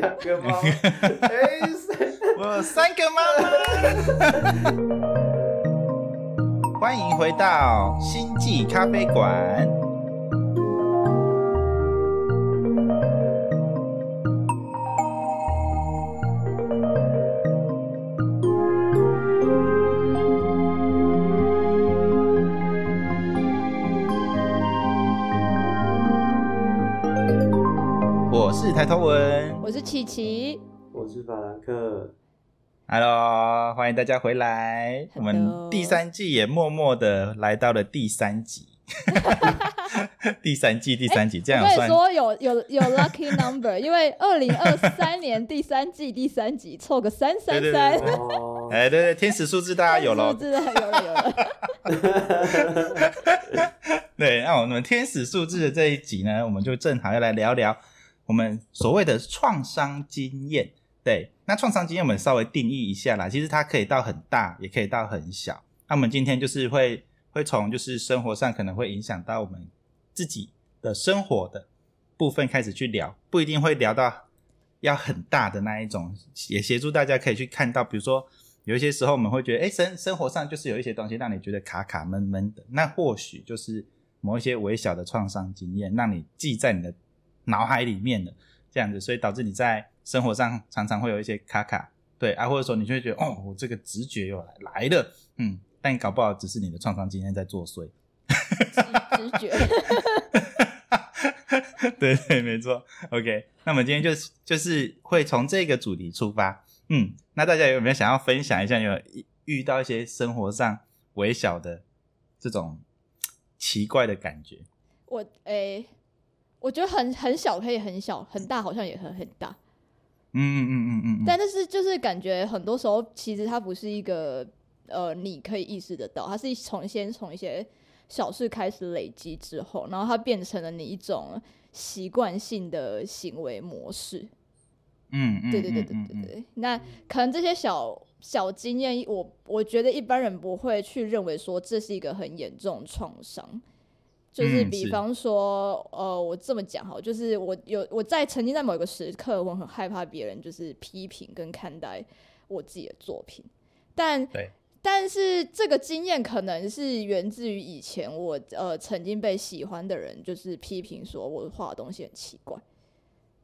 两个猫，哎，我有三个妈妈。欢迎回到星际咖啡馆。我是抬头文我是琪琪，我是法兰克，，Hello，欢迎大家回来。我们第三季也默默的来到了第三集，第三季第三集，这样有算我跟你说有有有 lucky number，因为二零二三年第三季第三集凑个三三三，哎，对对，天使数字大家有了。数字，有了有了。对，那我们天使数字的这一集呢，我们就正好要来聊聊我们所谓的创伤经验。对，那创伤经验我们稍微定义一下啦，其实它可以到很大，也可以到很小。那我们今天就是会会从就是生活上可能会影响到我们自己的生活的部分开始去聊，不一定会聊到要很大的那一种，也协助大家可以去看到，比如说有一些时候我们会觉得，哎，生生活上就是有一些东西让你觉得卡卡闷闷的，那或许就是某一些微小的创伤经验，让你记在你的脑海里面的这样子，所以导致你在生活上常常会有一些卡卡，对啊，或者说你就会觉得，哦，我这个直觉又来来了，嗯，但搞不好只是你的创伤经验在作祟。直直觉，对对，没错。OK，那我们今天就是就是会从这个主题出发，嗯，那大家有没有想要分享一下，有遇遇到一些生活上微小的这种奇怪的感觉？我诶、我觉得很很小可以很小，很大好像也很很大。嗯嗯嗯嗯嗯但，但是就是感觉很多时候其实它不是一个呃你可以意识得到，它是从先从一些小事开始累积之后，然后它变成了你一种习惯性的行为模式。嗯嗯，对对对对对对。那可能这些小小经验，我我觉得一般人不会去认为说这是一个很严重的创伤。就是比方说，呃，我这么讲哈，就是我有我在曾经在某一个时刻，我很害怕别人就是批评跟看待我自己的作品，但但是这个经验可能是源自于以前我呃曾经被喜欢的人就是批评说我画的东西很奇怪，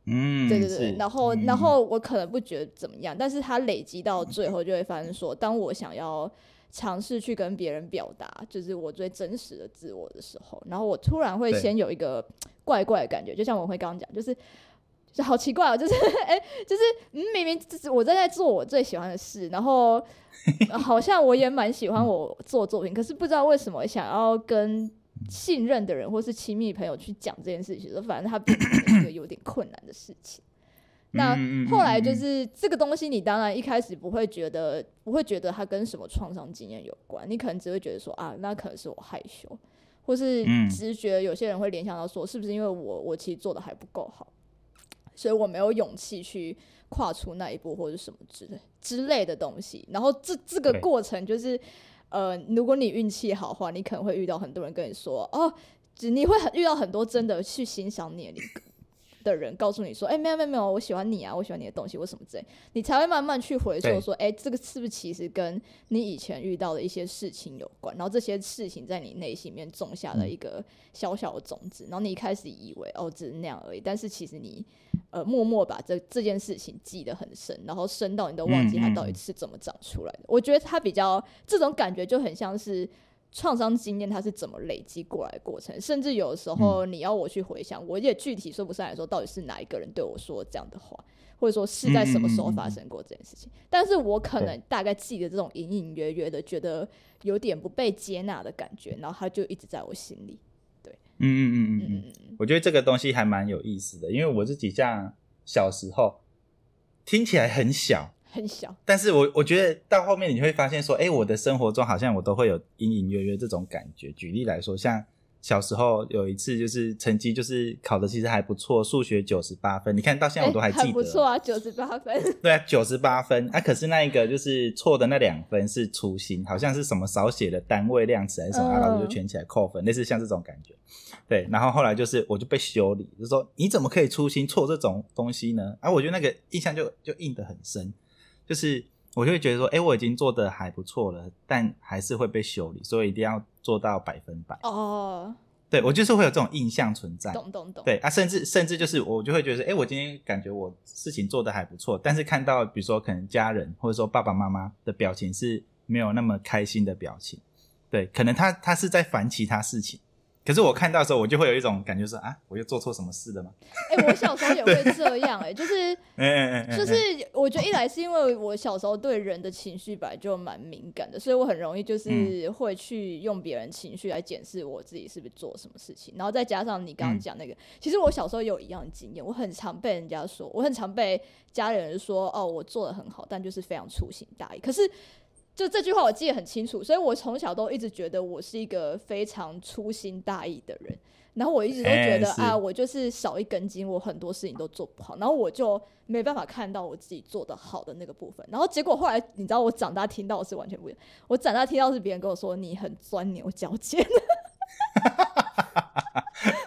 嗯，对对对，然后嗯。然后我可能不觉得怎么样，但是它累积到最后就会发生说，当我想要尝试去跟别人表达，就是我最真实的自我的时候，然后我突然会先有一个怪怪的感觉，就像我会刚刚讲，就是。就好奇怪哦，就是 哎、就是嗯，明明就是我正在做我最喜欢的事，然后呃 好像我也蛮喜欢我做作品，可是不知道为什么想要跟信任的人或是亲密朋友去讲这件事情，反正它变成一个有点困难的事情。那后来就嗯是这个东西，你当然一开始不会觉得不会觉得它跟什么创伤经验有关，你可能只会觉得说啊，那可能是我害羞，或是嗯。直觉，有些人会联想到说，是不是因为我我其实做的还不够好，所以我没有勇气去跨出那一步，或者什么之类之类的东西。然后这这个过程就是，呃，如果你运气好的话，你可能会遇到很多人跟你说，哦，只你会很遇到很多真的去欣赏你的你的人，告诉你说，哎、没有没有没有，我喜欢你啊，我喜欢你的东西，我什么之类，你才会慢慢去回对溯说，哎、这个是不是其实跟你以前遇到的一些事情有关？然后这些事情在你内心里面种下了一个小小的种子，然后你一开始以为哦只是那样而已，但是其实你呃默默把这这件事情记得很深，然后深到你都忘记它到底是怎么长出来的。我觉得它比较这种感觉就很像是。创伤经验它是怎么累积过来的过程，甚至有的时候你要我去回想，我也具体说不上来说到底是哪一个人对我说这样的话，或者说是在什么时候发生过这件事情。但是我可能大概记得这种隐隐约约的，觉得有点不被接纳的感觉，然后它就一直在我心里。嗯嗯嗯嗯嗯。嗯，嗯嗯，我觉得这个东西还蛮有意思的，因为我自己像小时候听起来很小，很小，但是我我觉得到后面你会发现说，哎，我的生活中好像我都会有隐隐约约这种感觉。举例来说，像小时候有一次就是成绩就是考的其实还不错，数学九十八分，你看到现在我都还记得，不错啊，九十八分。对啊，九十八分啊，可是那一个就是错的那两分是粗心，好像是什么少写的单位量词还是什么，嗯啊老师就圈起来扣分，类似像这种感觉。对，然后后来就是我就被修理，就说你怎么可以粗心错这种东西呢？啊，我觉得那个印象就就印得很深，就是我就会觉得说，哎，我已经做的还不错了，但还是会被修理，所以一定要做到百分百。哦，对我就是会有这种印象存在。懂懂懂。对啊，甚至甚至就是我就会觉得，哎，我今天感觉我事情做的还不错，但是看到比如说可能家人或者说爸爸妈妈的表情是没有那么开心的表情，对，可能他他是在烦其他事情。可是我看到的时候，我就会有一种感觉说啊，我又做错什么事了吗？哎，我小时候也会这样，哎，就是，就是我觉得一来是因为我小时候对人的情绪本来就蛮敏感的，所以我很容易就是会去用别人情绪来检视我自己是不是做什么事情，然后再加上你刚刚讲那个，其实我小时候有一样的经验，我很常被人家说，我很常被家人说，哦，我做的很好，但就是非常粗心大意，可是。就这句话我记得很清楚，所以我从小都一直觉得我是一个非常粗心大意的人，然后我一直都觉得啊，我就是少一根筋，我很多事情都做不好，然后我就没办法看到我自己做的好的那个部分，然后结果后来你知道我长大听到是完全不一样，我长大听到是别人跟我说你很钻牛角尖。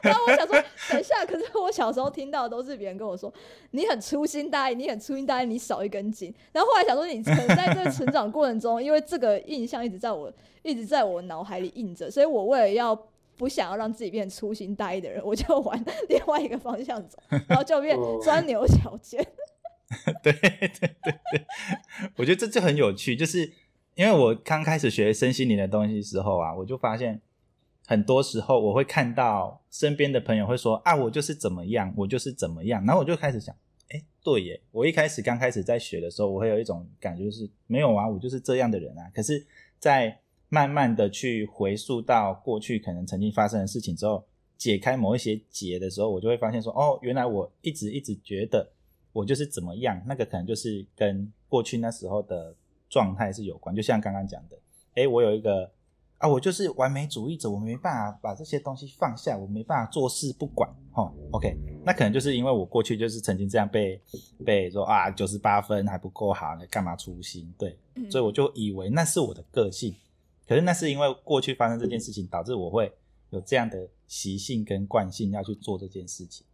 然后我想说，下，可是我小时候听到都是别人跟我说，你很粗心大意，你很粗心大意，你少一根筋。然后后来想说，你可能在这个成长过程中，因为这个印象一直在我一直在我脑海里印着，所以我为了要不想要让自己变粗心大意的人，我就往 另外一个方向走，然后就变钻牛角尖。对对对对，我觉得这就很有趣，就是因为我刚开始学身心灵的东西时候啊，我就发现。很多时候我会看到身边的朋友会说啊，我就是怎么样，我就是怎么样，然后我就开始想，哎，对耶，我一开始刚开始在学的时候，我会有一种感觉就是没有啊，我就是这样的人啊。可是，在慢慢的去回溯到过去可能曾经发生的事情之后，解开某一些结的时候，我就会发现说，哦，原来我一直一直觉得我就是怎么样，那个可能就是跟过去那时候的状态是有关。就像刚刚讲的，哎，我有一个。啊，我就是完美主义者，我没办法把这些东西放下，我没办法做事不管，哈，OK，那可能就是因为我过去就是曾经这样被被说啊，九十八分还不够好，你干嘛粗心？对，所以我就以为那是我的个性，可是那是因为过去发生这件事情，导致我会有这样的习性跟惯性要去做这件事情，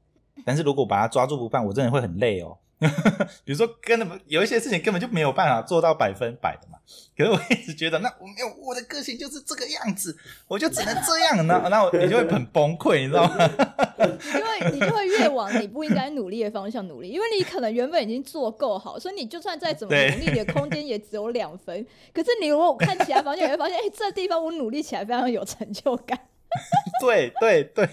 但是如果把它抓住不放，我真的会很累哦。比如说，根本有一些事情根本就没有办法做到百分百的嘛。可是我一直觉得，那我没有我的个性就是这个样子，我就只能这样。那那我你就会很崩溃，你知道吗？因为你就会越往你不应该努力的方向努力，因为你可能原本已经做够好，所以你就算再怎么努力，你的空间也只有两分。可是你如果看其他方向，你会发现，哎，这地方我努力起来非常有成就感。对对对，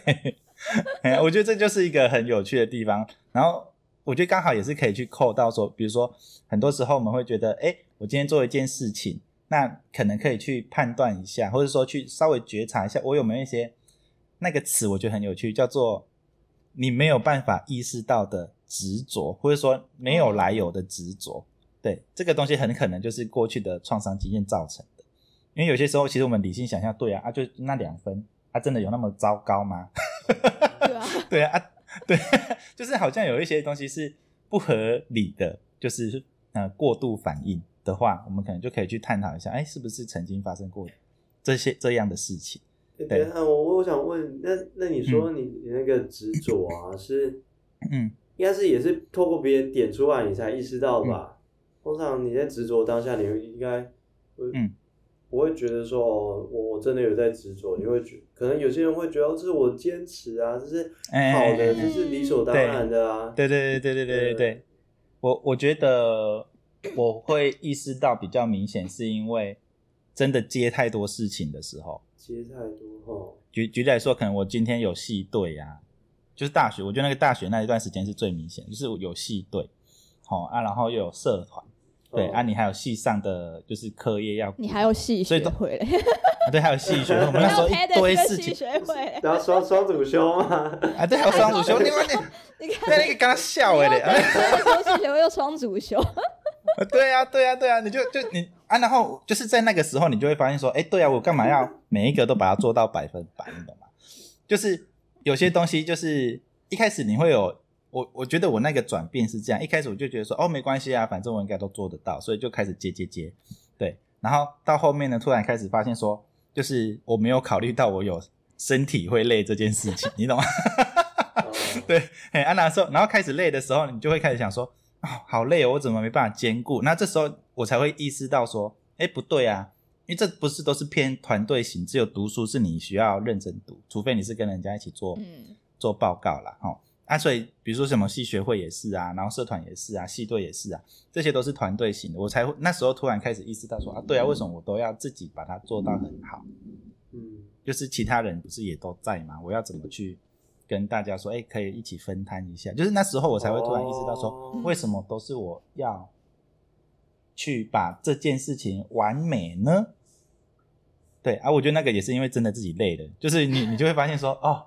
我觉得这就是一个很有趣的地方。然后。我觉得刚好也是可以去扣到说，比如说很多时候我们会觉得，哎，我今天做一件事情，那可能可以去判断一下，或者说去稍微觉察一下，我有没有一些那个词，我觉得很有趣，叫做你没有办法意识到的执着，或者说没有来由的执着。对，这个东西很可能就是过去的创伤经验造成的。因为有些时候，其实我们理性想象，对啊，啊，就那两分，啊，真的有那么糟糕吗？对啊，对啊。对，就是好像有一些东西是不合理的，就是呃过度反应的话，我们可能就可以去探讨一下，哎，是不是曾经发生过这些这样的事情？对，我我想问，那那你说你你那个执着啊，是嗯，应该是也是透过别人点出来，你才意识到吧？通常你在执着当下，你应该嗯。不会觉得说，我我真的有在执着，你会觉可能有些人会觉得这是我坚持啊，这是好的，这是理所当然的啊。对对对对对对对对，我我觉得我会意识到比较明显，是因为真的接太多事情的时候，接太多哈。举举例来说，可能我今天有戏队呀，就是大学，我觉得那个大学那一段时间是最明显，就是有戏队，好啊，然后又有社团。对啊，你还有系上的就是课业要，你还有系学会嘞，对，还有系学，我们那时候一堆事情，然后双双主修嘛，啊，对，还有双主修，你看你，你看那个刚刚笑哎嘞，说系学又双主修，对啊，对啊，对啊，你就就你啊，然后就是在那个时候，你就会发现说，哎，对啊，我干嘛要每一个都把它做到百分百，你懂吗？就是有些东西，就是一开始你会有。我我觉得我那个转变是这样，一开始我就觉得说，哦，没关系啊，反正我应该都做得到，所以就开始接接接，对。然后到后面呢，突然开始发现说，就是我没有考虑到我有身体会累这件事情，你懂吗？对，哎，啊，那时候，然后开始累的时候，你就会开始想说，哦，好累哦，我怎么没办法兼顾？那这时候我才会意识到说，哎，不对啊，因为这不是都是偏团队型，只有读书是你需要认真读，除非你是跟人家一起做做报告啦。哈。啊，所以比如说什么系学会也是啊，然后社团也是啊，系队也是啊，这些都是团队型的，我才会那时候突然开始意识到说啊，对啊，为什么我都要自己把它做到很好？嗯，就是其他人不是也都在吗？我要怎么去跟大家说，哎，可以一起分摊一下？就是那时候我才会突然意识到说，为什么都是我要去把这件事情完美呢？对啊，我觉得那个也是因为真的自己累了，就是你你就会发现说，哦。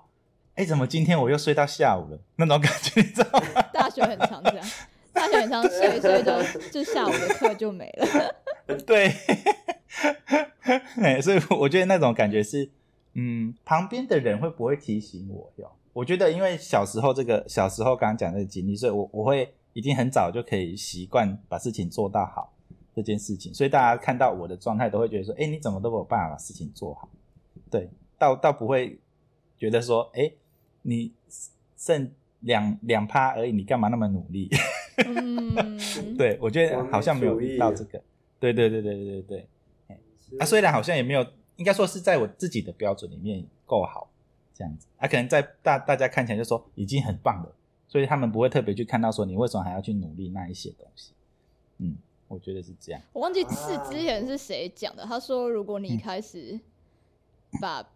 哎，怎么今天我又睡到下午了？那种感觉，你知道吗？大学很常这样，大学很常，睡睡就就下午的课就没了。对，哎，所以我觉得那种感觉是，嗯，旁边的人会不会提醒我？哟，我觉得因为小时候这个小时候刚刚讲的经历，所以我我会已经很早就可以习惯把事情做到好这件事情，所以大家看到我的状态都会觉得说，哎，你怎么都没有办法把事情做好？对，倒倒不会觉得说，哎。你剩两两趴而已，你干嘛那么努力？嗯，对我觉得好像没有遇到这个。对对对对对对对。啊，虽然好像也没有，应该说是在我自己的标准里面够好这样子。啊，可能在大大家看起来就说已经很棒了，所以他们不会特别去看到说你为什么还要去努力那一些东西。嗯，我觉得是这样。我忘记是之前是谁讲的，他说如果你开始把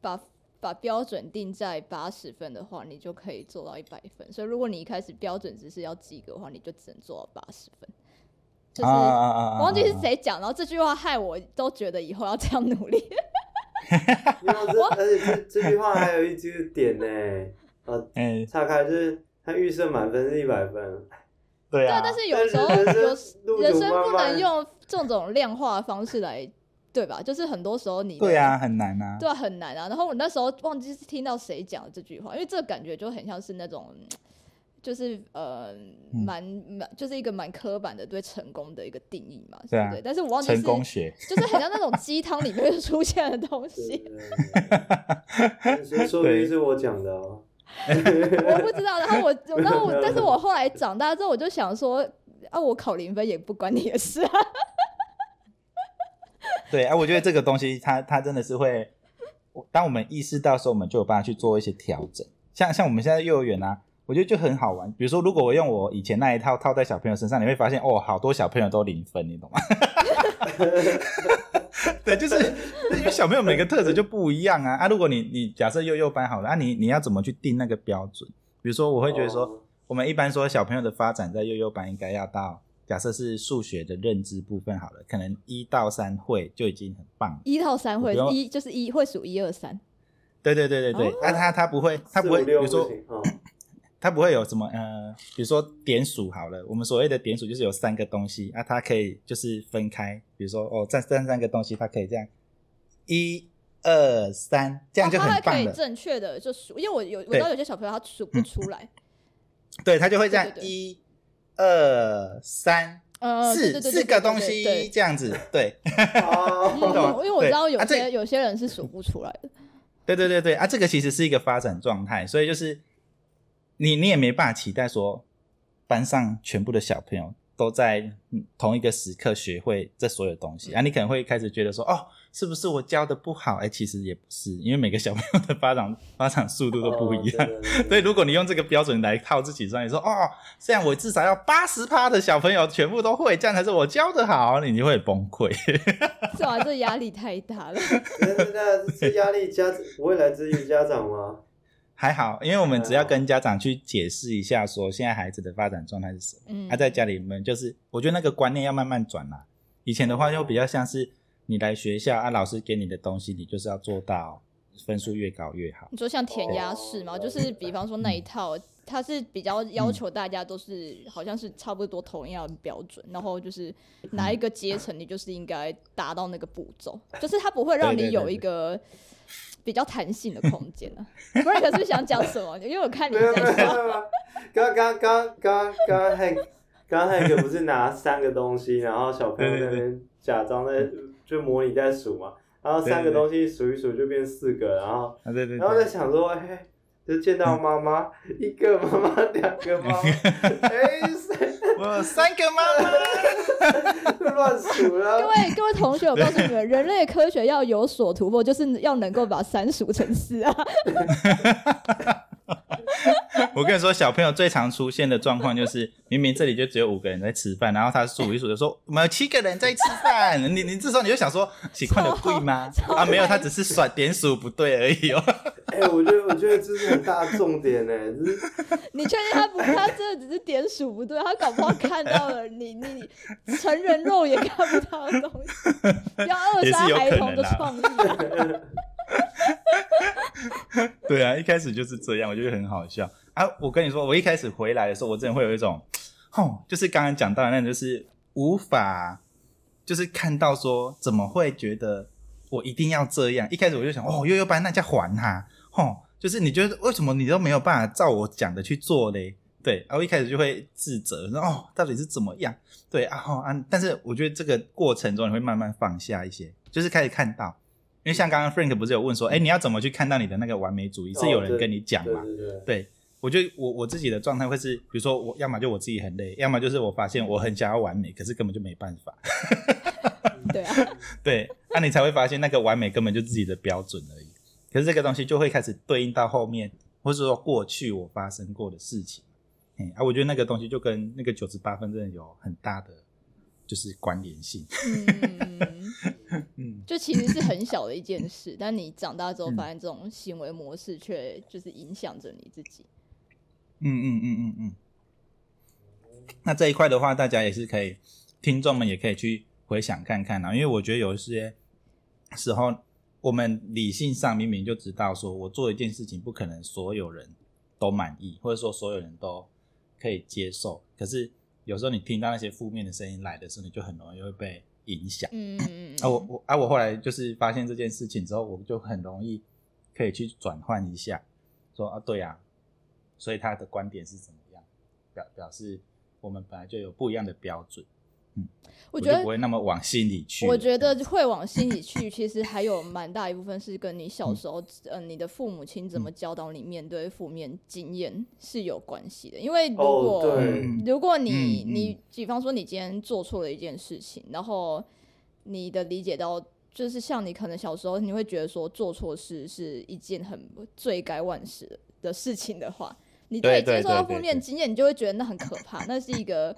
把。把标准定在八十分的话，你就可以做到一百分。所以，如果你一开始标准只是要及格的话，你就只能做到八十分。就是我忘记是谁讲，然后这句话害我都觉得以后要这样努力。而且这这句话还有一句点呢，呃，岔开就是他预设满分是一百分。对啊，但是有时候有人生不能用这种量化的方式来。对吧？就是很多时候你对啊，很难啊，对啊，很难啊。然后我那时候忘记是听到谁讲的这句话，因为这个感觉就很像是那种，就是呃，蛮蛮就是一个蛮刻板的对成功的一个定义嘛，对不对？但是我忘记成功学 就是很像那种鸡汤里面出现的东西。说不定是我讲的哦，我不知道。然后我，然后我，但是我后来长大之后，我就想说，啊，我考零分也不关你的事啊。对啊，我觉得这个东西，它它真的是会，当我们意识到时候，我们就有办法去做一些调整。像像我们现在幼儿园啊，我觉得就很好玩。比如说，如果我用我以前那一套套在小朋友身上，你会发现哦，好多小朋友都零分，你懂吗？对，就是因为小朋友每个特质就不一样啊啊！如果你你假设幼幼班好了，啊你你要怎么去定那个标准？比如说，我会觉得说，我们一般说小朋友的发展在幼幼班应该要到。假设是数学的认知部分好了，可能一到三会就已经很棒。一到三会一就是一会数一二三。对对对对对，那他他不会，他不会，比如说，他不会有什么呃，比如说点数好了，我们所谓的点数就是有三个东西啊，它可以就是分开，比如说哦，这这三个东西它可以这样，一二三，这样就很棒了。正确的就数，因为我有我知道有些小朋友他数不 出来，对他就会这样一。二三四四个东西这样子，对，因为我知道有些有些人是数不出来的。对对对对。啊，这个其实是一个发展状态，所以就是你你也没办法期待说班上全部的小朋友都在同一个时刻学会这所有东西啊，你可能会开始觉得说哦。是不是我教的不好？哎，其实也不是，因为每个小朋友的发展发展速度都不一样。所以如果你用这个标准来套自己，说你说哦，这样我至少要八十趴的小朋友全部都会，这样才是我教的好，你就会崩溃。这玩意这压力太大了。那这压力家不会来自于家长吗？还好，因为我们只要跟家长去解释一下，说现在孩子的发展状态是什么。嗯，他在家里面就是，我觉得那个观念要慢慢转啦。以前的话就比较像是。你来学校啊，老师给你的东西，你就是要做到分数越高越好。你说像填鸭式嘛？就是比方说那一套，它是比较要求大家都是好像是差不多同样的标准，然后就是哪一个阶层你就是应该达到那个步骤，就是它不会让你有一个比较弹性的空间呢？Frank 是想讲什么？因为我看你在说，刚刚刚刚刚还刚还一个不是拿三个东西，然后小朋友那边假装在。就模拟在数嘛，然然后三个东西数一数就变四个，然后然后在想说，哎，就见到妈妈，一个妈妈，两个妈妈，哎，我有三个妈妈，乱数了。各位各位同学，我告诉你们，人类科学要有所突破，就是要能够把三数成四啊。我跟你说，小朋友最常出现的状况就是，明明这里就只有五个人在吃饭，然后他数一数就说我们有七个人在吃饭。你你这时候你就想说，习惯的贵吗？啊，没有，他只是算点数不对而已哦。哎，我觉得我觉得这是很大重点呢。你确定他不？他真的只是点数不对，他搞不好看到了你 你成人肉也看不到的东西，要扼杀孩童的创意。对啊，一开始就是这样，我觉得很好笑啊！我跟你说，我一开始回来的时候，我真的会有一种，吼，就是刚刚讲到的那种，就是无法，就是看到说怎么会觉得我一定要这样。一开始我就想，哦，悠悠班那叫还他，吼，就是你觉得为什么你都没有办法照我讲的去做嘞？对，然后一开始就会自责，说哦，到底是怎么样？对啊，吼啊！但是我觉得这个过程中你会慢慢放下一些，就是开始看到。因为像刚刚 Frank 不是有问说，哎，你要怎么去看到你的那个完美主义？是有人跟你讲嘛？对，我觉得我我自己的状态会是，比如说我要么就我自己很累，要么就是我发现我很想要完美，可是根本就没办法。对啊，对，那你才会发现那个完美根本就自己的标准而已。可是这个东西就会开始对应到后面，或是说过去我发生过的事情。哎，啊，我觉得那个东西就跟那个九十八分真的有很大的。就是关联性，嗯，就其实是很小的一件事，但你长大之后发现这种行为模式却就是影响着你自己。嗯嗯嗯嗯嗯嗯。那这一块的话，大家也是可以，听众们也可以去回想看看啊，因为我觉得有一些时候，我们理性上明明就知道，说我做一件事情不可能所有人都满意，或者说所有人都可以接受，可是。有时候你听到那些负面的声音来的时候，你就很容易会被影响。嗯嗯嗯。啊，我我啊，我后来就是发现这件事情之后，我就很容易可以去转换一下，说啊，对啊，所以他的观点是怎么样？表表示我们本来就有不一样的标准。嗯我觉得不会那么往心里去。我觉得会往心里去，其实还有蛮大一部分是跟你小时候，嗯，你的父母亲怎么教导你面对负面经验是有关系的。因为如果如果你你，比方说你今天做错了一件事情，然后你的理解到，就是像你可能小时候你会觉得说做错事是一件很罪该万死的事情的话，你对接受到负面经验，你就会觉得那很可怕，那是一个。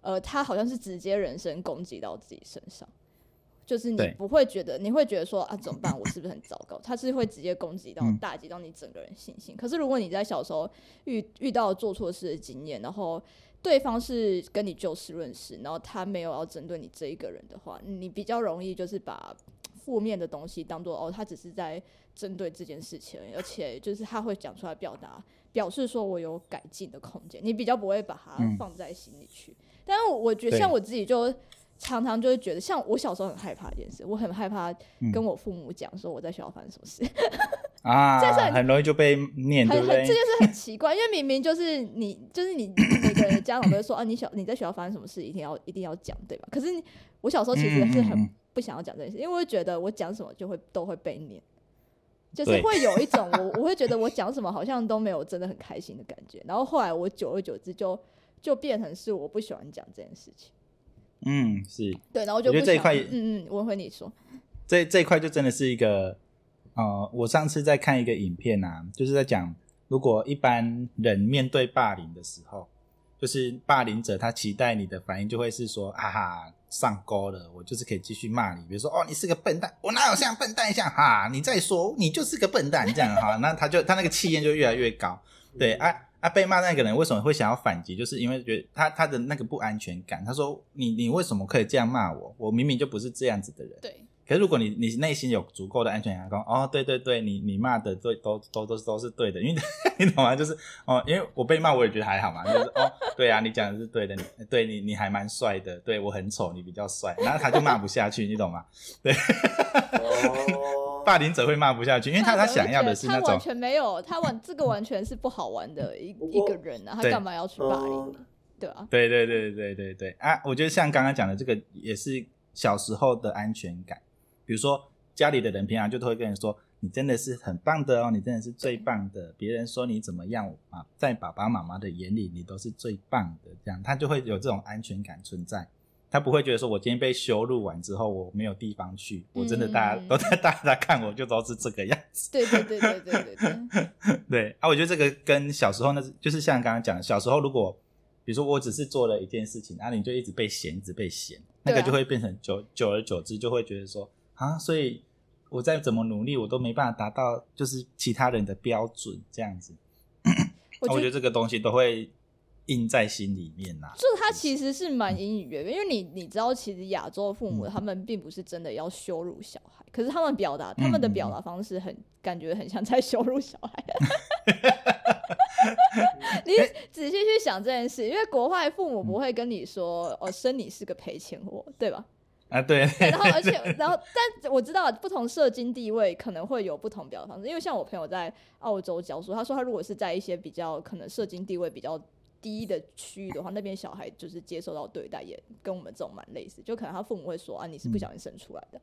呃，他好像是直接人身攻击到自己身上，就是你不会觉得，你会觉得说啊，怎么办？我是不是很糟糕？他是会直接攻击到、打击到你整个人信心。可是如果你在小时候遇遇到做错事的经验，然后对方是跟你就事论事，然后他没有要针对你这一个人的话，你比较容易就是把负面的东西当做哦，他只是在针对这件事情，而且就是他会讲出来表达，表示说我有改进的空间，你比较不会把它放在心里去。但是我觉得，像我自己就常常就会觉得，像我小时候很害怕一件事，我很害怕跟我父母讲说我在学校发生什么事 啊，这是很容易就被念，对不对？这件事很奇怪，因为明明就是你，就是你 每个人家长都会说啊，你小你在学校发生什么事，一定要一定要讲，对吧？可是我小时候其实是很不想要讲这件事，因为我觉得我讲什么就会都会被念，就是会有一种我我会觉得我讲什么好像都没有真的很开心的感觉。然后后来我久而久之就。就变成是我不喜欢讲这件事情。嗯，是对，然后就觉得这一块，嗯嗯，我和你说，这这一块就真的是一个，呃，我上次在看一个影片啊，就是在讲，如果一般人面对霸凌的时候，就是霸凌者他期待你的反应就会是说，哈哈，上钩了，我就是可以继续骂你，比如说，哦，你是个笨蛋，我哪有像笨蛋一样，哈，你再说，你就是个笨蛋，这样哈，那他就他那个气焰就越来越高，对啊。啊，被骂那个人为什么会想要反击？就是因为觉得他他的那个不安全感。他说：“你你为什么可以这样骂我？我明明就不是这样子的人。”对。可是如果你你内心有足够的安全感，说：“哦，对对对，你你骂的对都都都都是对的。”因为 你懂吗？就是哦，因为我被骂我也觉得还好嘛。就是哦，对啊，你讲的是对的，你对你你还蛮帅的，对我很丑，你比较帅，然后他就骂不下去，你懂吗？对。霸凌者会骂不下去，因为他他想要的是那种完全没有，他完这个完全是不好玩的一一个人啊，他干嘛要去霸凌你？对啊，对对对对对对啊！我觉得像刚刚讲的这个也是小时候的安全感，比如说家里的人平常就都会跟人说，你真的是很棒的哦，你真的是最棒的。别人说你怎么样啊，在爸爸妈妈的眼里，你都是最棒的。这样他就会有这种安全感存在，他不会觉得说我今天被羞辱完之后，我没有地方去，我真的大家都在大家看我就都是这个样子。对对对对对对对。对 啊，我觉得这个跟小时候那，就是像刚刚讲的，小时候如果。比如说，我只是做了一件事情，然后你就一直被嫌，一直被嫌，那个就会变成久久而久之就会觉得说啊，所以我再怎么努力，我都没办法达到就是其他人的标准这样子。我觉得这个东西都会印在心里面呐。就它其实是蛮隐隐约约，因为你你知道，其实亚洲父母他们并不是真的要羞辱小孩，可是他们表达他们的表达方式很感觉很像在羞辱小孩。你仔细去想这件事，因为国外父母不会跟你说“哦，生你是个赔钱货”，对吧？啊，对。然后，而且，然后，但我知道不同社经地位可能会有不同表达方式。因为像我朋友在澳洲教书，他说他如果是在一些比较可能社经地位比较低的区域的话，那边小孩就是接受到对待也跟我们这种蛮类似，就可能他父母会说啊，你是不小心生出来的。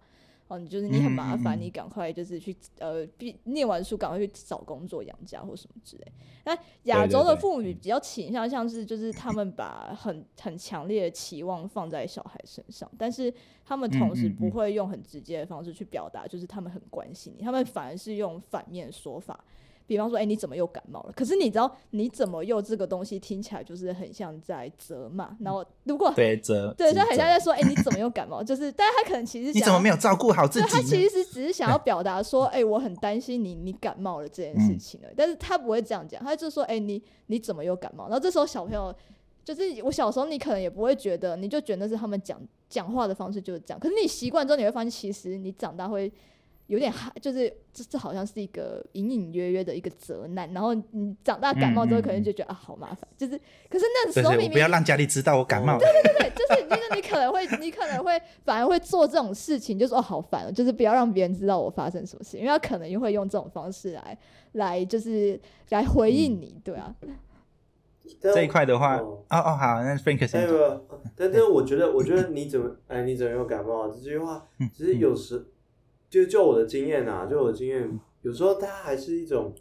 哦，你就是你很麻烦，你赶快就是去呃，毕念完书赶快去找工作养家或什么之类。那亚洲的父母比较倾向像是就是他们把很很强烈的期望放在小孩身上，但是他们同时不会用很直接的方式去表达，就是他们很关心你，他们反而是用反面说法。比方说，哎，你怎么又感冒了？可是你知道，你怎么又这个东西听起来就是很像在责骂。然后如果对责，对，就很像在说，哎，你怎么又感冒？就是，但是他可能其实 你怎么没有照顾好自己？他其实只是想要表达说，哎，我很担心你，你感冒了这件事情了。但是他不会这样讲，他就说，哎，你你怎么又感冒？然后这时候小朋友，就是我小时候，你可能也不会觉得，你就觉得是他们讲讲话的方式就是这样。可是你习惯之后，你会发现，其实你长大会。有点害，就是这这好像是一个隐隐约约的一个责难，然后你长大感冒之后，可能就觉得啊好麻烦，就是可是那时候明明不要让家里知道我感冒，对对对对，就是 就是你可能会你可能会反而会做这种事情，就说好烦，就是不要让别人知道我发生什么事，因为他可能又会用这种方式来来就是来回应你，对啊。这一块的话，哦哦好，那 Frank 先。但但我觉得我觉得你怎么哎你怎么又感冒这句话，其实有时。就就我的经验啊，就我的经验，有时候他还是一种，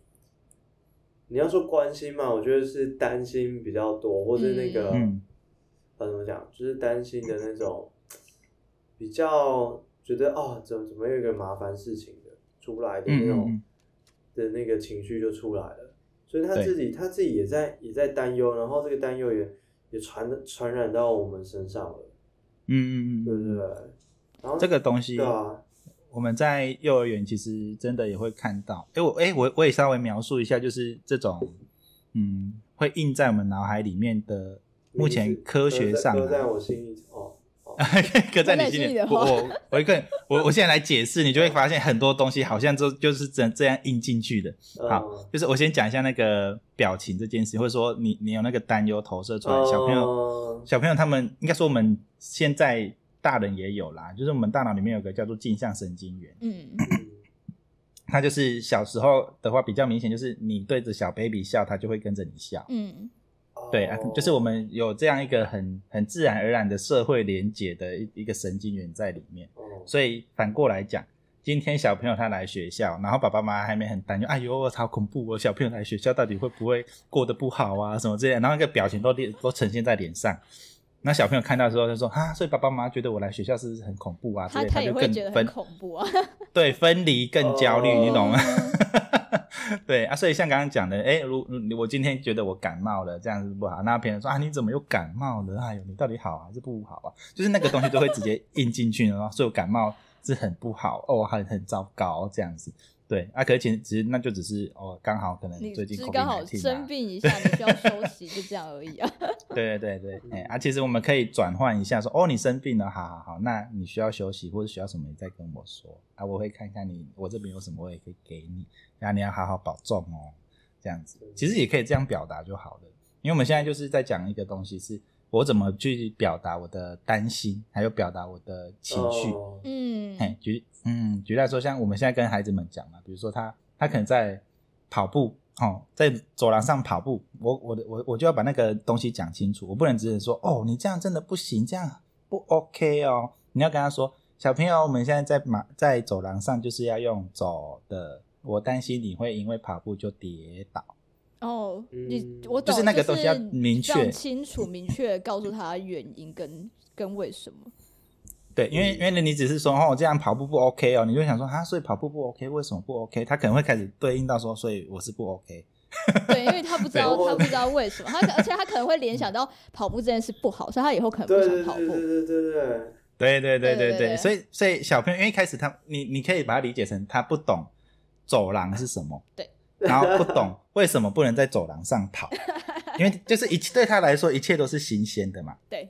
你要说关心嘛，我觉得是担心比较多，或者那个，呃，怎么讲，就是担心的那种，比较觉得哦，怎么怎么有一个麻烦事情的出来的那种的那个情绪就出来了，所以他自己他自己也在也在担忧，然后这个担忧也也传传染到我们身上了，嗯嗯嗯，对不对？然后这个东西，对啊。我们在幼儿园其实真的也会看到，哎我哎我我也稍微描述一下，就是这种嗯会印在我们脑海里面的，目前科学上刻在我心里哦，刻在你心里。我我我一个我我现在来解释，你就会发现很多东西好像就就是这这样印进去的。好，就是我先讲一下那个表情这件事，或者说你你有那个担忧投射出来，小朋友小朋友他们应该说我们现在。大人也有啦，就是我们大脑里面有个叫做镜像神经元，嗯，它就是小时候的话比较明显，就是你对着小 baby 笑，它就会跟着你笑，嗯，对啊，就是我们有这样一个很很自然而然的社会连结的一一个神经元在里面，所以反过来讲，今天小朋友他来学校，然后爸爸妈妈还没很担忧，哎呦，好恐怖哦，小朋友来学校到底会不会过得不好啊，什么之类，然后那个表情都都呈现在脸上。那小朋友看到之后就说啊，所以爸爸妈妈觉得我来学校是不是很恐怖啊，他他就更觉得很恐怖啊，对，分离更焦虑，你懂吗？对啊，所以像刚刚讲的，哎，如我今天觉得我感冒了，这样子不好，那别人说啊，你怎么又感冒了？哎呦，你到底好还是不好啊？就是那个东西都会直接印进去了，所以我感冒是很不好哦，很很糟糕这样子。对啊，可是其实那就只是哦，刚好可能最近刚好生病一下，你需要休息，就这样而已啊。对 对对对，哎啊，其实我们可以转换一下，说哦，你生病了，好好好，那你需要休息或者需要什么，你再跟我说啊，我会看看你，我这边有什么我也可以给你，然后你要好好保重哦，这样子，其实也可以这样表达就好了，因为我们现在就是在讲一个东西是。我怎么去表达我的担心，还有表达我的情绪？嗯，嘿，举嗯举例来说，像我们现在跟孩子们讲嘛，比如说他他可能在跑步，哦，在走廊上跑步，我我的我我就要把那个东西讲清楚，我不能只是说哦，你这样真的不行，这样不 OK 哦，你要跟他说。小朋友，我们现在在马在走廊上就是要用走的，我担心你会因为跑步就跌倒。哦，你我就是那个东西要明确、清楚、明确告诉他原因跟跟为什么。对，因为因为你只是说哦，这样跑步不 OK 哦，你就想说啊，所以跑步不 OK，为什么不 OK？他可能会开始对应到说，所以我是不 OK。对，因为他不知道，他不知道为什么，他而且他可能会联想到跑步这件事不好，所以他以后可能不想跑步。对对对对对。对对对对对，所以所以小朋友，因为一开始他，你你可以把它理解成他不懂走廊是什么，对，然后不懂为什么不能在走廊上跑，因为就是一对他来说一切都是新鲜的嘛，对。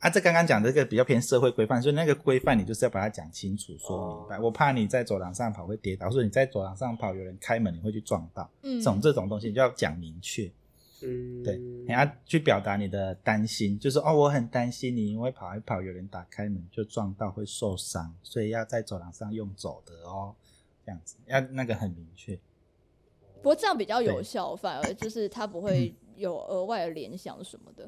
啊，这刚刚讲这个比较偏社会规范，所以那个规范你就是要把它讲清楚、说明白。我怕你在走廊上跑会跌倒，或者你在走廊上跑有人开门你会去撞到，嗯这种这种东西就要讲明确。嗯，对，你要去表达你的担心，就是哦，我很担心你，因为跑一跑，有人打开门就撞到会受伤，所以要在走廊上用走的哦，这样子要那个很明确。不过这样比较有效，反而就是他不会有额外的联想什么的。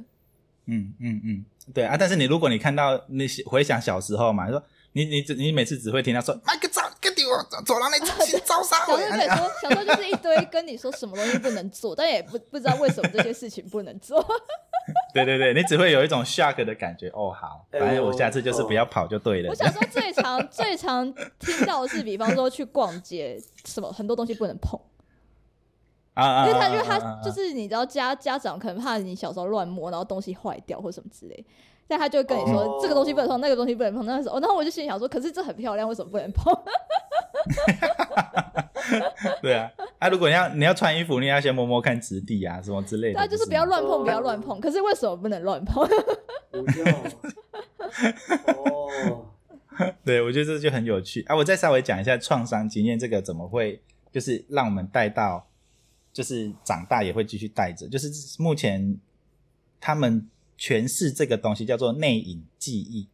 嗯嗯嗯，对啊，但是你如果你看到那些回想小时候嘛，说。你你只你每次只会听他说，那个走，跟丢走走廊里去招商。小时候小时候就是一堆跟你说什么东西不能做，但也不不知道为什么这些事情不能做。对对对，你只会有一种 shock 的感觉。哦，好，反正我下次就是不要跑就对了。我小时候最常最常听到的是，比方说去逛街，什么很多东西不能碰。啊因为他因为他就是你知道家家长可能怕你小时候乱摸，然后东西坏掉或什么之类。但他就会跟你说这个东西不能碰，那个东西不能碰。那时候，然后我就心里想说，可是这很漂亮，为什么不能碰？对啊，啊，如果你要你要穿衣服，你要先摸摸看质地啊，什么之类的。对，就是不要乱碰，不要乱碰。可是为什么不能乱碰？哦，对，我觉得这就很有趣啊！我再稍微讲一下创伤经验，这个怎么会就是让我们带到，就是长大也会继续带着，就是目前他们。诠释这个东西叫做内隐记忆。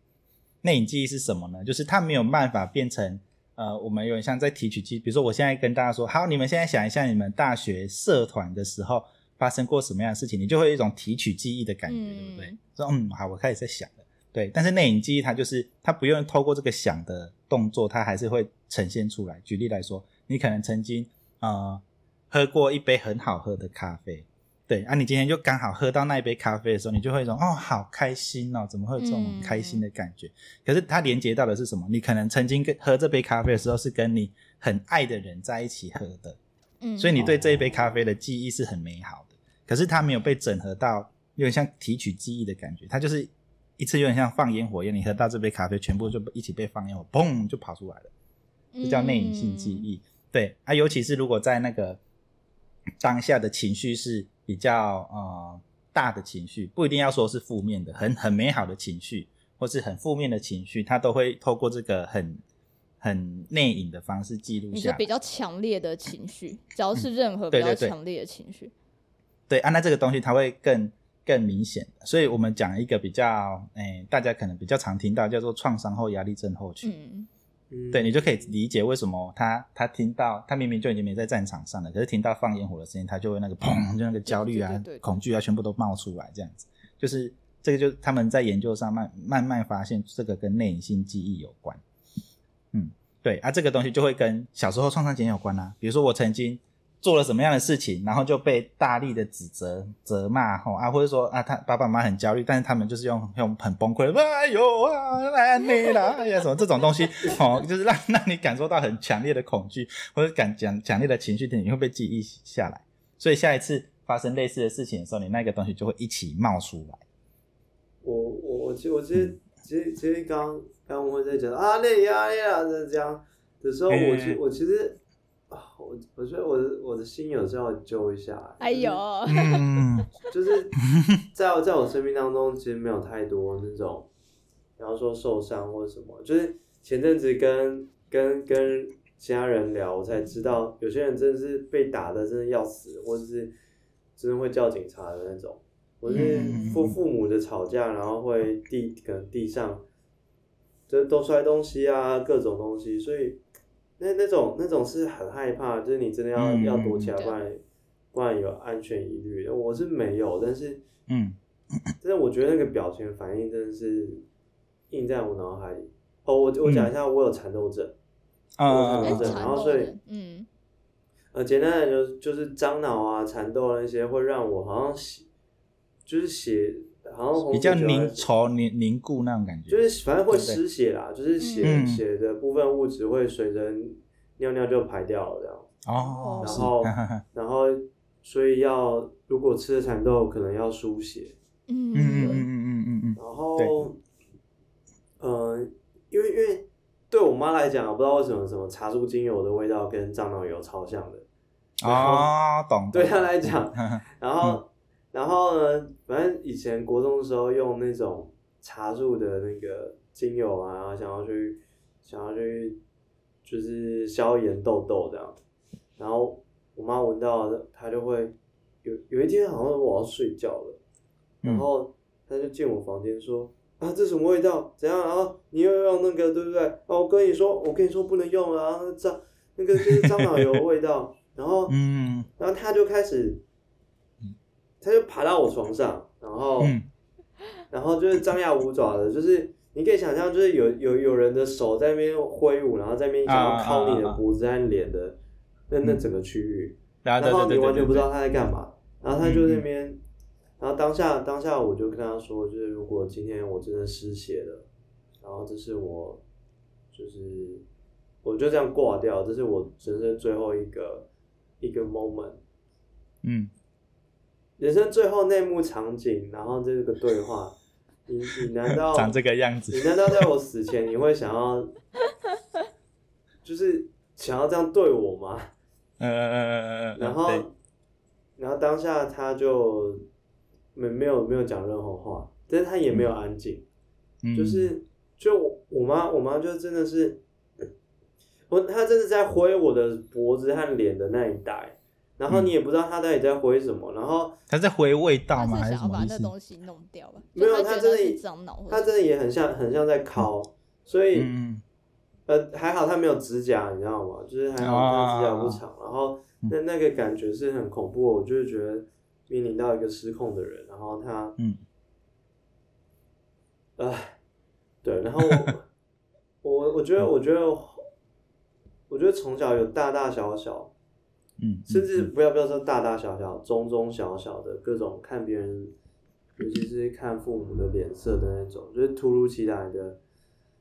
内隐记忆是什么呢？就是它没有办法变成呃，我们有点像在提取记忆。比如说，我现在跟大家说，好，你们现在想一下，你们大学社团的时候发生过什么样的事情，你就会有一种提取记忆的感觉，对不对？说嗯，好，我开始在想了。对，但是内隐记忆它就是它不用透过这个想的动作，它还是会呈现出来。举例来说，你可能曾经呃喝过一杯很好喝的咖啡。对啊，你今天就刚好喝到那一杯咖啡的时候，你就会一种哦，好开心哦，怎么会有这种开心的感觉？可是它连接到的是什么？你可能曾经跟喝这杯咖啡的时候是跟你很爱的人在一起喝的，嗯，所以你对这一杯咖啡的记忆是很美好的。可是它没有被整合到，有点像提取记忆的感觉，它就是一次有点像放烟火一样，你喝到这杯咖啡，全部就一起被放烟火，砰就跑出来了，这叫内隐性记忆。对啊，尤其是如果在那个当下的情绪是。比较呃大的情绪，不一定要说是负面的，很很美好的情绪，或是很负面的情绪，它都会透过这个很很内隐的方式记录下。你说比较强烈的情绪，只要是任何比较强烈的情绪，对，啊，那这个东西它会更更明显。所以我们讲一个比较，哎，大家可能比较常听到叫做创伤后压力症候群。嗯。对你就可以理解为什么他他听到他明明就已经没在战场上了，可是听到放烟火的声音，他就会那个砰，就那个焦虑啊、恐惧啊，全部都冒出来，这样子，就是这个就他们在研究上慢慢慢发现这个跟内隐性记忆有关。嗯，对啊，这个东西就会跟小时候创伤经验有关啊，比如说我曾经。做了什么样的事情，然后就被大力的指责、责骂，吼啊，或者说啊，他爸爸妈妈很焦虑，但是他们就是用用很崩溃的，哎呦啊，来你啦，哎呀，什么这种东西，哦，就是让让你感受到很强烈的恐惧或者感强强烈的情绪，你会被记忆下来，所以下一次发生类似的事情的时候，你那个东西就会一起冒出来。我我我其实我其实其实其实刚刚我在讲啊，那呀呀这样的时候，我其我其实。啊，我我觉得我的我的心有时候要揪一下。哎呦，就是在在我生命当中，其实没有太多那种，比方说受伤或者什么。就是前阵子跟跟跟其他人聊，我才知道有些人真的是被打的，真的要死，或者是真的会叫警察的那种。我是父父母的吵架，然后会地可能地上，就都摔东西啊，各种东西，所以。那那种那种是很害怕，就是你真的要要躲起来，不然不然有安全疑虑。我是没有，但是嗯，但是我觉得那个表情反应真的是印在我脑海里。哦，我我讲一下，我有蚕豆症，啊，蚕豆症，然后所以嗯，呃，简单的就就是樟脑啊、蚕豆那些会让我好像血，就是血好像比较凝稠、凝凝固那种感觉，就是反正会失血啦，就是血血的部分物质会随着尿尿就排掉了这样。哦，然后 然后所以要如果吃了蚕豆，可能要输血。嗯嗯嗯嗯嗯嗯，然后，嗯。因为因为对我妈来讲，我不知道为什么什么茶树精油的味道跟樟脑油超像的啊，懂。对她来讲，然后然后呢，反正以前国中的时候用那种茶树的那个精油啊，想要去想要去就是消炎痘痘这样，然后我妈闻到，她就会有有一天好像我要睡觉了，然后她就进我房间说。啊，这什么味道？怎样？然后你又用那个，对不对？哦，我跟你说，我跟你说不能用啊，樟那个就是樟脑油的味道。然后，嗯，然后他就开始，他就爬到我床上，然后，然后就是张牙舞爪的，就是你可以想象，就是有有有人的手在那边挥舞，然后在那边想要敲你的脖子和脸的那那整个区域，然后你完全不知道他在干嘛，然后他就那边。然后当下当下我就跟他说，就是如果今天我真的失血了，然后这是我，就是我就这样挂掉，这是我人生最后一个一个 moment，嗯，人生最后那幕场景，然后这个对话，你你难道 长这个样子？你难道在我死前你会想要，就是想要这样对我吗？嗯嗯嗯嗯嗯，然后然后当下他就。没没有没有讲任何话，但是他也没有安静，就是就我我妈我妈就真的是，我她真的在挥我的脖子和脸的那一带，然后你也不知道他到底在挥什么，然后他在挥味道吗？还是想要把那东西弄掉吧？没有，他真的他真的也很像很像在烤，所以呃还好他没有指甲，你知道吗？就是还好他指甲不长，然后那那个感觉是很恐怖，我就是觉得。面临到一个失控的人，然后他，嗯，唉，对，然后我，我我觉得，我觉得，我觉得从小有大大小小，嗯，甚至不要不要说大大小小、中中小小的各种看别人，尤其是看父母的脸色的那种，就是突如其来的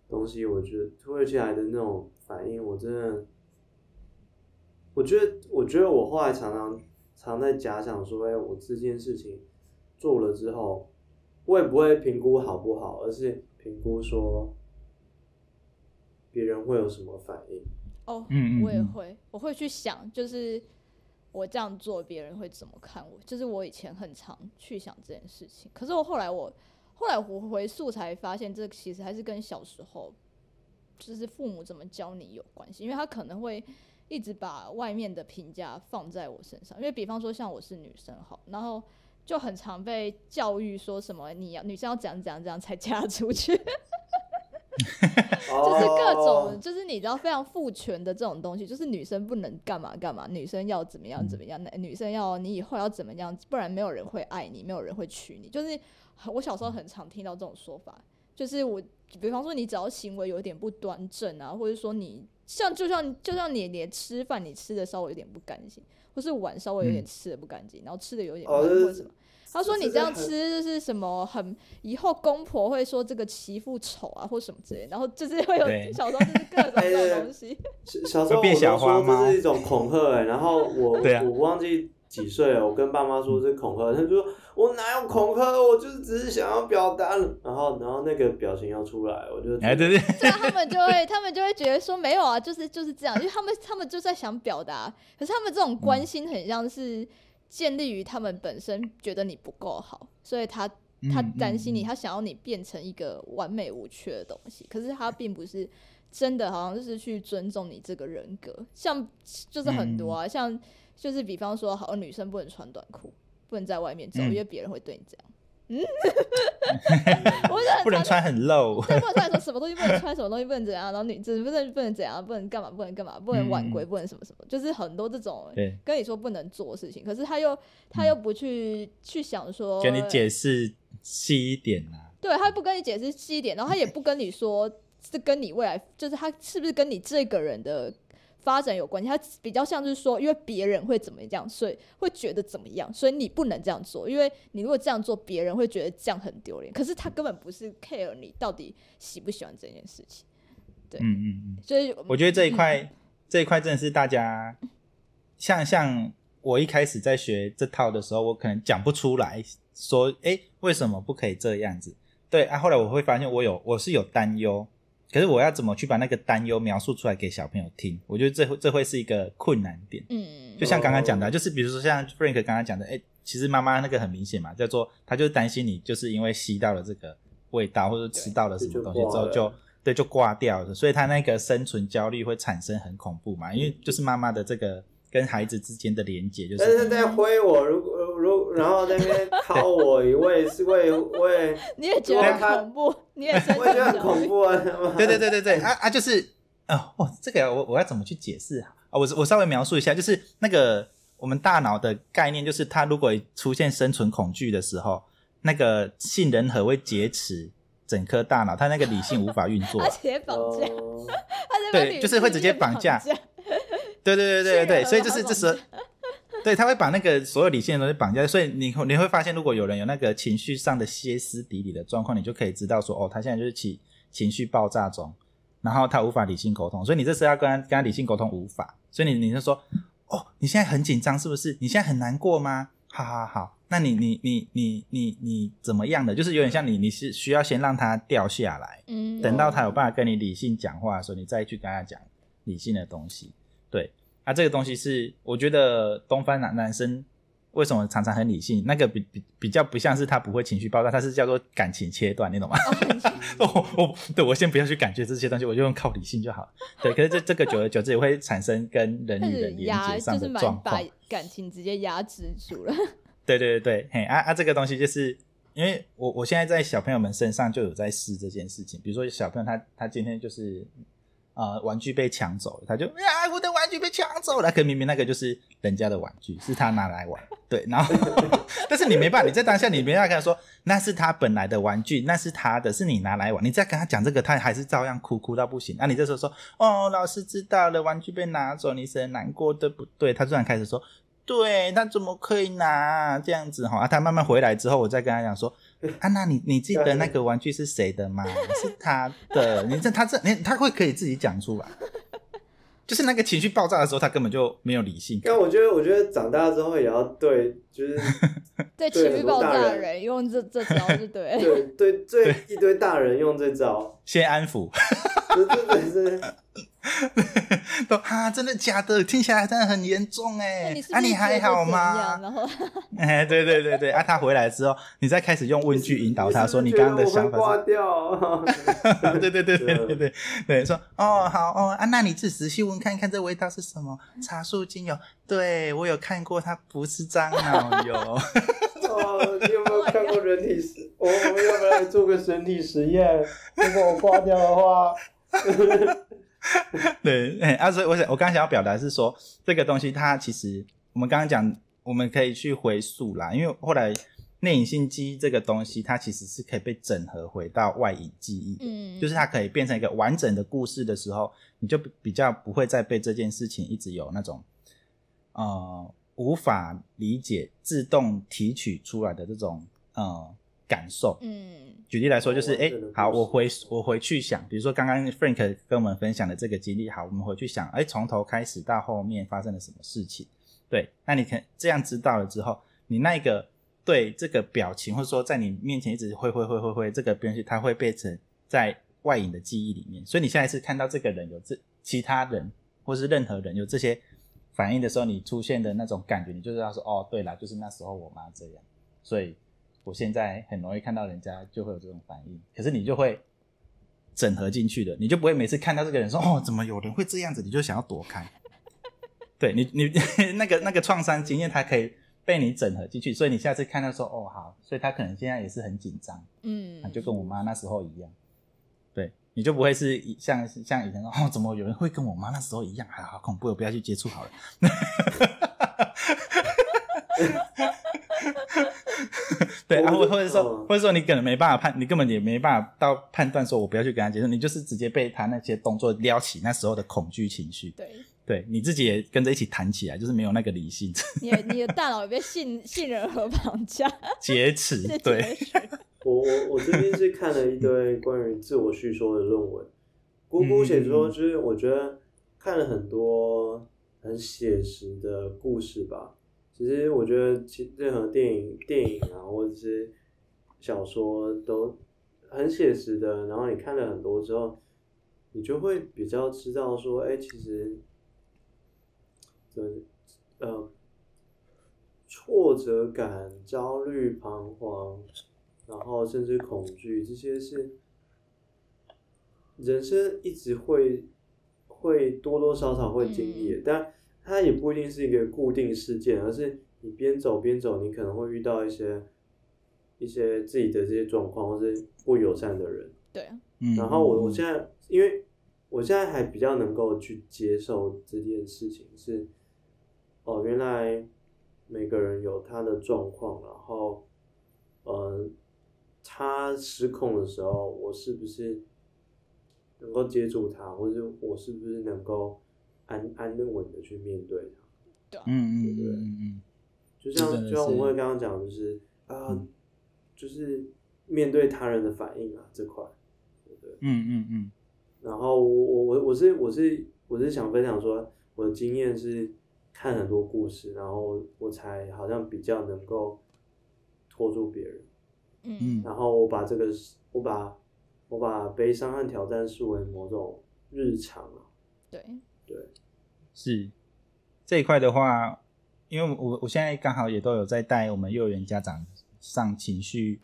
东西，我觉得突如其来的那种反应，我真的，我觉得，我觉得我后来常常。常在假想说，哎，我这件事情做了之后，我也不会评估好不好，而是评估说别人会有什么反应。哦，我也会，我会去想，就是我这样做，别人会怎么看我？就是我以前很常去想这件事情，可是我后来，我后来我回溯才发现，这其实还是跟小时候就是父母怎么教你有关系，因为他可能会。一直把外面的评价放在我身上，因为比方说像我是女生好，然后就很常被教育说什么你要女生要怎样怎样怎样才嫁出去，就是各种就是你知道非常父权的这种东西，就是女生不能干嘛干嘛，女生要怎么样怎么样，女生要你以后要怎么样，不然没有人会爱你，没有人会娶你。就是我小时候很常听到这种说法，就是我比方说你只要行为有点不端正啊，或者说你。像就像就像你连吃饭你吃的稍微有点不干净，或是碗稍微有点吃的不干净，然后吃的有点或者什么，他说你这样吃就是什么很以后公婆会说这个媳妇丑啊或什么之类，然后就是会有小时候就是各种 这种东西。小时候我都说这是一种恐吓哎，然后我 我忘记。几岁了？我跟爸妈说这恐吓，他就说我哪有恐吓，我就是只是想要表达。然后，然后那个表情要出来，我就哎对对，这样 他们就会，他们就会觉得说没有啊，就是就是这样，因为他们他们就在想表达，可是他们这种关心很像是建立于他们本身觉得你不够好，所以他他担心你，他想要你变成一个完美无缺的东西，可是他并不是真的，好像就是去尊重你这个人格，像就是很多啊，像。就是比方说，好，女生不能穿短裤，不能在外面走，因为别人会对你这样。嗯，我不能穿很露。对，不能穿说什么东西不能穿，什么东西不能怎样，然后女生不能不能怎样，不能干嘛，不能干嘛，不能晚归，不能什么什么，就是很多这种跟你说不能做的事情，可是他又他又不去去想说，跟你解释细一点啊。对他不跟你解释细一点，然后他也不跟你说是跟你未来，就是他是不是跟你这个人的发展有关系？他比较像是说，因为别人会怎么样，所以会觉得怎么样，所以你不能这样做，因为你如果这样做，别人会觉得这样很丢脸。可是他根本不是 care 你到底喜不喜欢这件事情。对，嗯嗯嗯。所以我觉得这一块，这一块真的是大家，像像我一开始在学这套的时候，我可能讲不出来，说哎，为什么不可以这样子？对啊，后来我会发现，我有我是有担忧。可是我要怎么去把那个担忧描述出来给小朋友听？我觉得这会这会是一个困难点。嗯，就像刚刚讲的，就是比如说像 Frank 刚刚讲的，哎，其实妈妈那个很明显嘛，叫做他就担心你就是因为吸到了这个味道，或者吃到了什么东西之后就对就挂掉了，所以他那个生存焦虑会产生很恐怖嘛，因为就是妈妈的这个。跟孩子之间的连接，就是。但是在挥我，如果如然后那边掏我一位是为为，你也觉得恐怖，你也我觉得很恐怖啊！对对对对对，啊啊，就是啊，哦，这个我我要怎么去解释啊？我我稍微描述一下，就是那个我们大脑的概念，就是它如果出现生存恐惧的时候，那个杏仁核会劫持整颗大脑，它那个理性无法运作，而且绑架，对，就是会直接绑架。对对对对对 对，所以就是这时候，对他会把那个所有理性的东西绑架，所以你你会发现，如果有人有那个情绪上的歇斯底里的状况，你就可以知道说，哦，他现在就是起情绪爆炸中，然后他无法理性沟通，所以你这时候要跟他跟他理性沟通无法，所以你你就说，哦，你现在很紧张是不是？你现在很难过吗？好好好，那你你你你你你怎么样的？就是有点像你你是需要先让他掉下来，嗯，等到他有办法跟你理性讲话的时候，你再去跟他讲理性的东西。对，啊，这个东西是我觉得东方男男生为什么常常很理性？那个比比比较不像是他不会情绪爆炸，他是叫做感情切断，你懂吗？哦，我对我先不要去感觉这些东西，我就用靠理性就好了。对，可是这这个久而久之也会产生跟人与人连接上的 状况，把感情直接压制住了。对对对对，嘿啊啊，这个东西就是因为我我现在在小朋友们身上就有在试这件事情，比如说小朋友他他今天就是。啊，玩具被抢走了，他就呀，我的玩具被抢走了。可明明那个就是人家的玩具，是他拿来玩。对，然后，但是你没办法，你在当下你没办法跟他说那是他本来的玩具，那是他的，是你拿来玩。你再跟他讲这个，他还是照样哭，哭到不行。那你这时候说，哦，老师知道了，玩具被拿走，你是很难过，对不对？他突然开始说。对他怎么可以拿这样子哈？啊，他慢慢回来之后，我再跟他讲说，安 娜，你你记得那个玩具是谁的吗？是他的。你这他这你他会可以自己讲出来，就是那个情绪爆炸的时候，他根本就没有理性。但我觉得，我觉得长大之后也要对，就是 对情绪爆炸的人用这这招是对，对对对，一堆大人用这招先安抚。都哈，真的假的？听起来真的很严重哎！啊，你还好吗？然后，哎，对对对对，啊，他回来之后，你再开始用问句引导他说你刚刚的想法。挂掉。对对对对对对对，说哦好哦啊，那你自仔细闻看看这味道是什么？茶树精油，对我有看过，它不是樟脑油。哦，你有没有看过人体实？我们要不要来做个身体实验？如果我挂掉的话。对，哎，啊，所以我想，我刚刚想要表达是说，这个东西它其实，我们刚刚讲，我们可以去回溯啦，因为后来内隐性记忆这个东西，它其实是可以被整合回到外隐记忆，嗯，就是它可以变成一个完整的故事的时候，你就比较不会再被这件事情一直有那种，呃，无法理解、自动提取出来的这种，呃。感受，嗯，举例来说，就是哎，好，我回我回去想，比如说刚刚 Frank 跟我们分享的这个经历，好，我们回去想，哎，从头开始到后面发生了什么事情？对，那你看这样知道了之后，你那个对这个表情，或者说在你面前一直挥挥挥挥挥这个东西，它会变成在外影的记忆里面。所以你现在是看到这个人有这其他人，或是任何人有这些反应的时候，你出现的那种感觉，你就知道说，哦，对了，就是那时候我妈这样，所以。我现在很容易看到人家就会有这种反应，可是你就会整合进去的，你就不会每次看到这个人说哦，怎么有人会这样子，你就想要躲开。对你，你 那个那个创伤经验，它可以被你整合进去，所以你下次看到说哦好，所以他可能现在也是很紧张，嗯，就跟我妈那时候一样，对，你就不会是像像以前说哦，怎么有人会跟我妈那时候一样，还好恐怖，我不要去接触好了。对啊，或或者说，或者说你可能没办法判，你根本也没办法到判断说，我不要去跟他接触，你就是直接被他那些动作撩起那时候的恐惧情绪。对，对，你自己也跟着一起弹起来，就是没有那个理性。你你的大脑也被信信任和绑架，劫持。对，我我我最近是看了一堆关于自我叙说的论文，姑姑写说，就是我觉得看了很多很写实的故事吧。其实我觉得，其任何电影、电影啊，或者是小说，都很写实的。然后你看了很多之后，你就会比较知道说，哎，其实，呃，挫折感、焦虑、彷徨，然后甚至恐惧，这些是人生一直会会多多少少会经历，但。它也不一定是一个固定事件，而是你边走边走，你可能会遇到一些一些自己的这些状况，或是不友善的人。对啊。然后我我现在，因为我现在还比较能够去接受这件事情，是哦，原来每个人有他的状况，然后呃，他失控的时候，我是不是能够接住他，或者我是不是能够。安安稳的去面对。它，对，嗯嗯嗯嗯，就像就像我会刚刚讲，就是啊，就是面对他人的反应啊这块，对不对？嗯嗯嗯。然后我我我我是我是我是想分享说，我的经验是看很多故事，然后我才好像比较能够拖住别人，嗯，然后我把这个我把我把悲伤和挑战视为某种日常啊，对。对，是这一块的话，因为我我现在刚好也都有在带我们幼儿园家长上情绪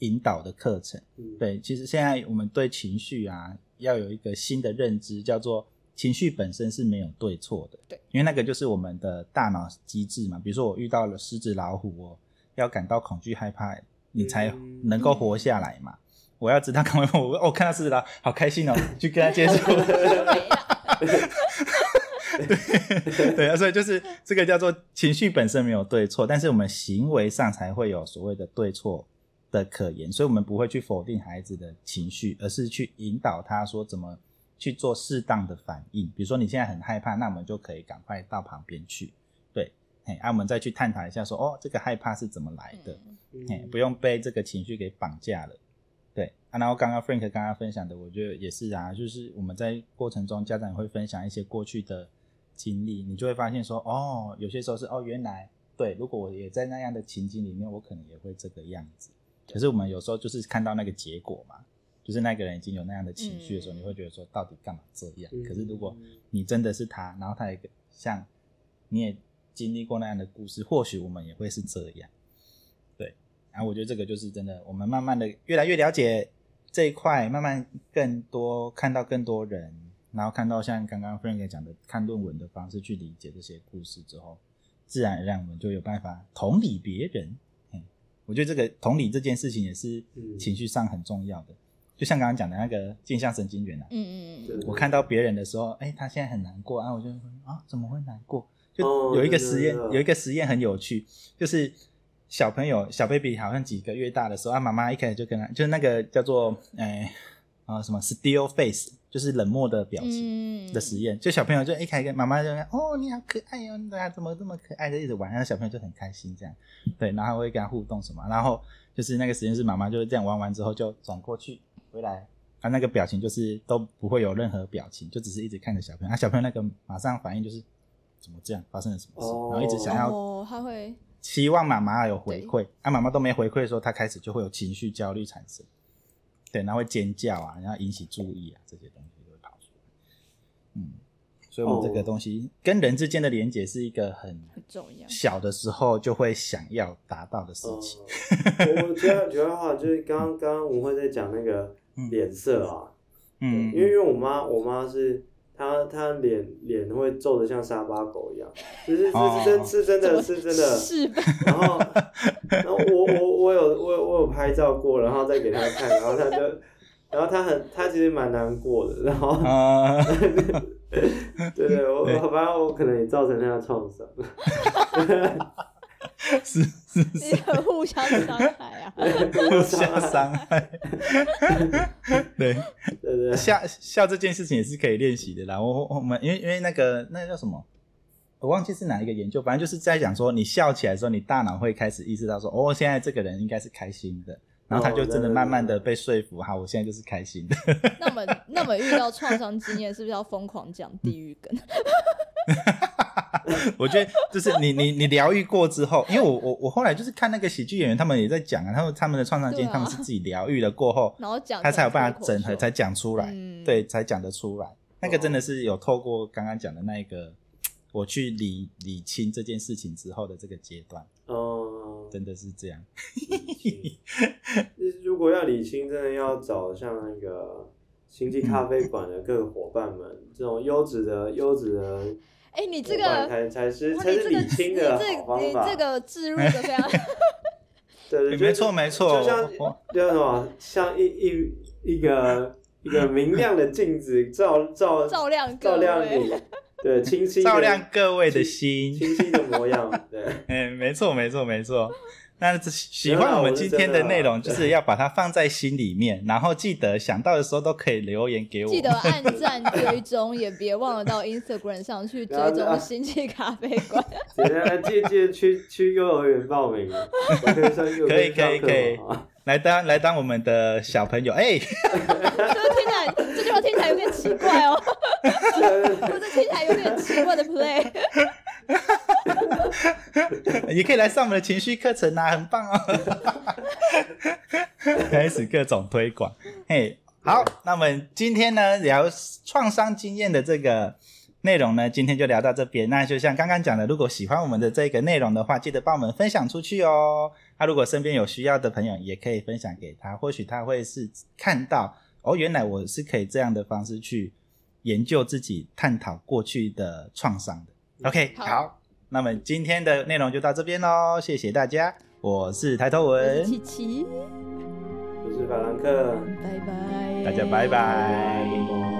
引导的课程。对，其实现在我们对情绪啊，要有一个新的认知，叫做情绪本身是没有对错的。对，因为那个就是我们的大脑机制嘛。比如说我遇到了狮子、老虎，我要感到恐惧、害怕，你才能够活下来嘛。我要知道，刚 刚我我看到狮子了，好开心哦，去跟他接触。对对啊，所以就是这个叫做情绪本身没有对错，但是我们行为上才会有所谓的对错的可言，所以我们不会去否定孩子的情绪，而是去引导他说怎么去做适当的反应。比如说你现在很害怕，那我们就可以赶快到旁边去，对，哎，啊，我们再去探讨一下说，哦，这个害怕是怎么来的，哎，不用被这个情绪给绑架了。对啊，然后刚刚 Frank 刚刚分享的，我觉得也是啊，就是我们在过程中，家长会分享一些过去的经历，你就会发现说，哦，有些时候是哦，原来对，如果我也在那样的情景里面，我可能也会这个样子。可是我们有时候就是看到那个结果嘛，就是那个人已经有那样的情绪的时候，你会觉得说，到底干嘛这样？可是如果你真的是他，然后他也像你也经历过那样的故事，或许我们也会是这样。对然后我觉得这个就是真的，我们慢慢的越来越了解这一块，慢慢更多看到更多人，然后看到像刚刚 Frank 讲的看论文的方式去理解这些故事之后，自然而然我们就有办法同理别人。嗯，我觉得这个同理这件事情也是情绪上很重要的。就像刚刚讲的那个镜像神经元啊，嗯嗯嗯，我看到别人的时候，哎，他现在很难过啊，我就啊怎么会难过？就有一个实验，有一个实验很有趣，就是。小朋友小 baby 好像几个月大的时候，啊，妈妈一开始就跟他，就是那个叫做，哎，啊什么 still face，就是冷漠的表情的实验。就小朋友就一开始跟妈妈就，哦，你好可爱哦，你怎么这么可爱的一直玩，然后小朋友就很开心这样，对，然后会跟他互动什么，然后就是那个实验室妈妈就是这样玩完之后就转过去回来，啊，那个表情就是都不会有任何表情，就只是一直看着小朋友，啊，小朋友那个马上反应就是怎么这样，发生了什么事，然后一直想要，哦，他会。希望妈妈有回馈，啊，妈妈都没回馈的时候，他开始就会有情绪焦虑产生，对，然后会尖叫啊，然后引起注意啊，这些东西就会跑出来。嗯，所以我们这个东西跟人之间的连接是一个很很重要，小的时候就会想要达到的事情。我觉得觉得话就是刚刚刚刚吴慧在讲那个脸色啊，嗯，因为因为我妈我妈是。他他脸脸会皱的像沙巴狗一样，就是是真是真的是真的。是。然后然后我我我有我我有拍照过，然后再给他看，然后他就，然后他很他其实蛮难过的，然后。对对，我反正，我可能也造成他的创伤。是 是是，互相伤害啊，互相伤害。对对对，笑笑这件事情也是可以练习的啦。我我们因为因为那个那个叫什么，我忘记是哪一个研究，反正就是在讲说，你笑起来的时候，你大脑会开始意识到说，哦，现在这个人应该是开心的。然后他就真的慢慢的被说服，哈，我现在就是开心的。那么，那么遇到创伤经验，是不是要疯狂讲地狱梗？我觉得就是你你你疗愈过之后，因为我我我后来就是看那个喜剧演员，他们也在讲啊，他们他们的创伤经验，他们是自己疗愈了过后，然后讲他才有办法整合，才讲出来，对，才讲得出来。那个真的是有透过刚刚讲的那一个，我去理理清这件事情之后的这个阶段。哦真的是这样。如果要理清，真的要找像那个星际咖啡馆的各个伙伴们，这种优质的、优质的。哎，你这个才才是才是理清的好方法。你这个置入 的非常。对，没错没错。就像叫什么，像一一一个一个明亮的镜子，照照 照亮照亮你。对，清晰照亮各位的心，清晰的模样。对，哎，没错，没错，没错。那喜欢我们今天的内容，就是要把它放在心里面，然后记得想到的时候都可以留言给我。记得按赞追踪，也别忘了到 Instagram 上去追踪星际咖啡馆。记记去 去幼儿园报名，可以可以可以。来当来当我们的小朋友，哎，这听起来这句话听起来有点奇怪哦，这听起来有点奇怪的 play，也可以来上我们的情绪课程啊，很棒哦，开始各种推广，嘿，好，那我们今天呢聊创伤经验的这个。内容呢，今天就聊到这边。那就像刚刚讲的，如果喜欢我们的这个内容的话，记得帮我们分享出去哦。那如果身边有需要的朋友，也可以分享给他，或许他会是看到哦，原来我是可以这样的方式去研究自己、探讨过去的创伤的。OK，好，那么今天的内容就到这边喽，谢谢大家。我是抬头文，琪琪，我是法兰克，拜拜，大家拜拜。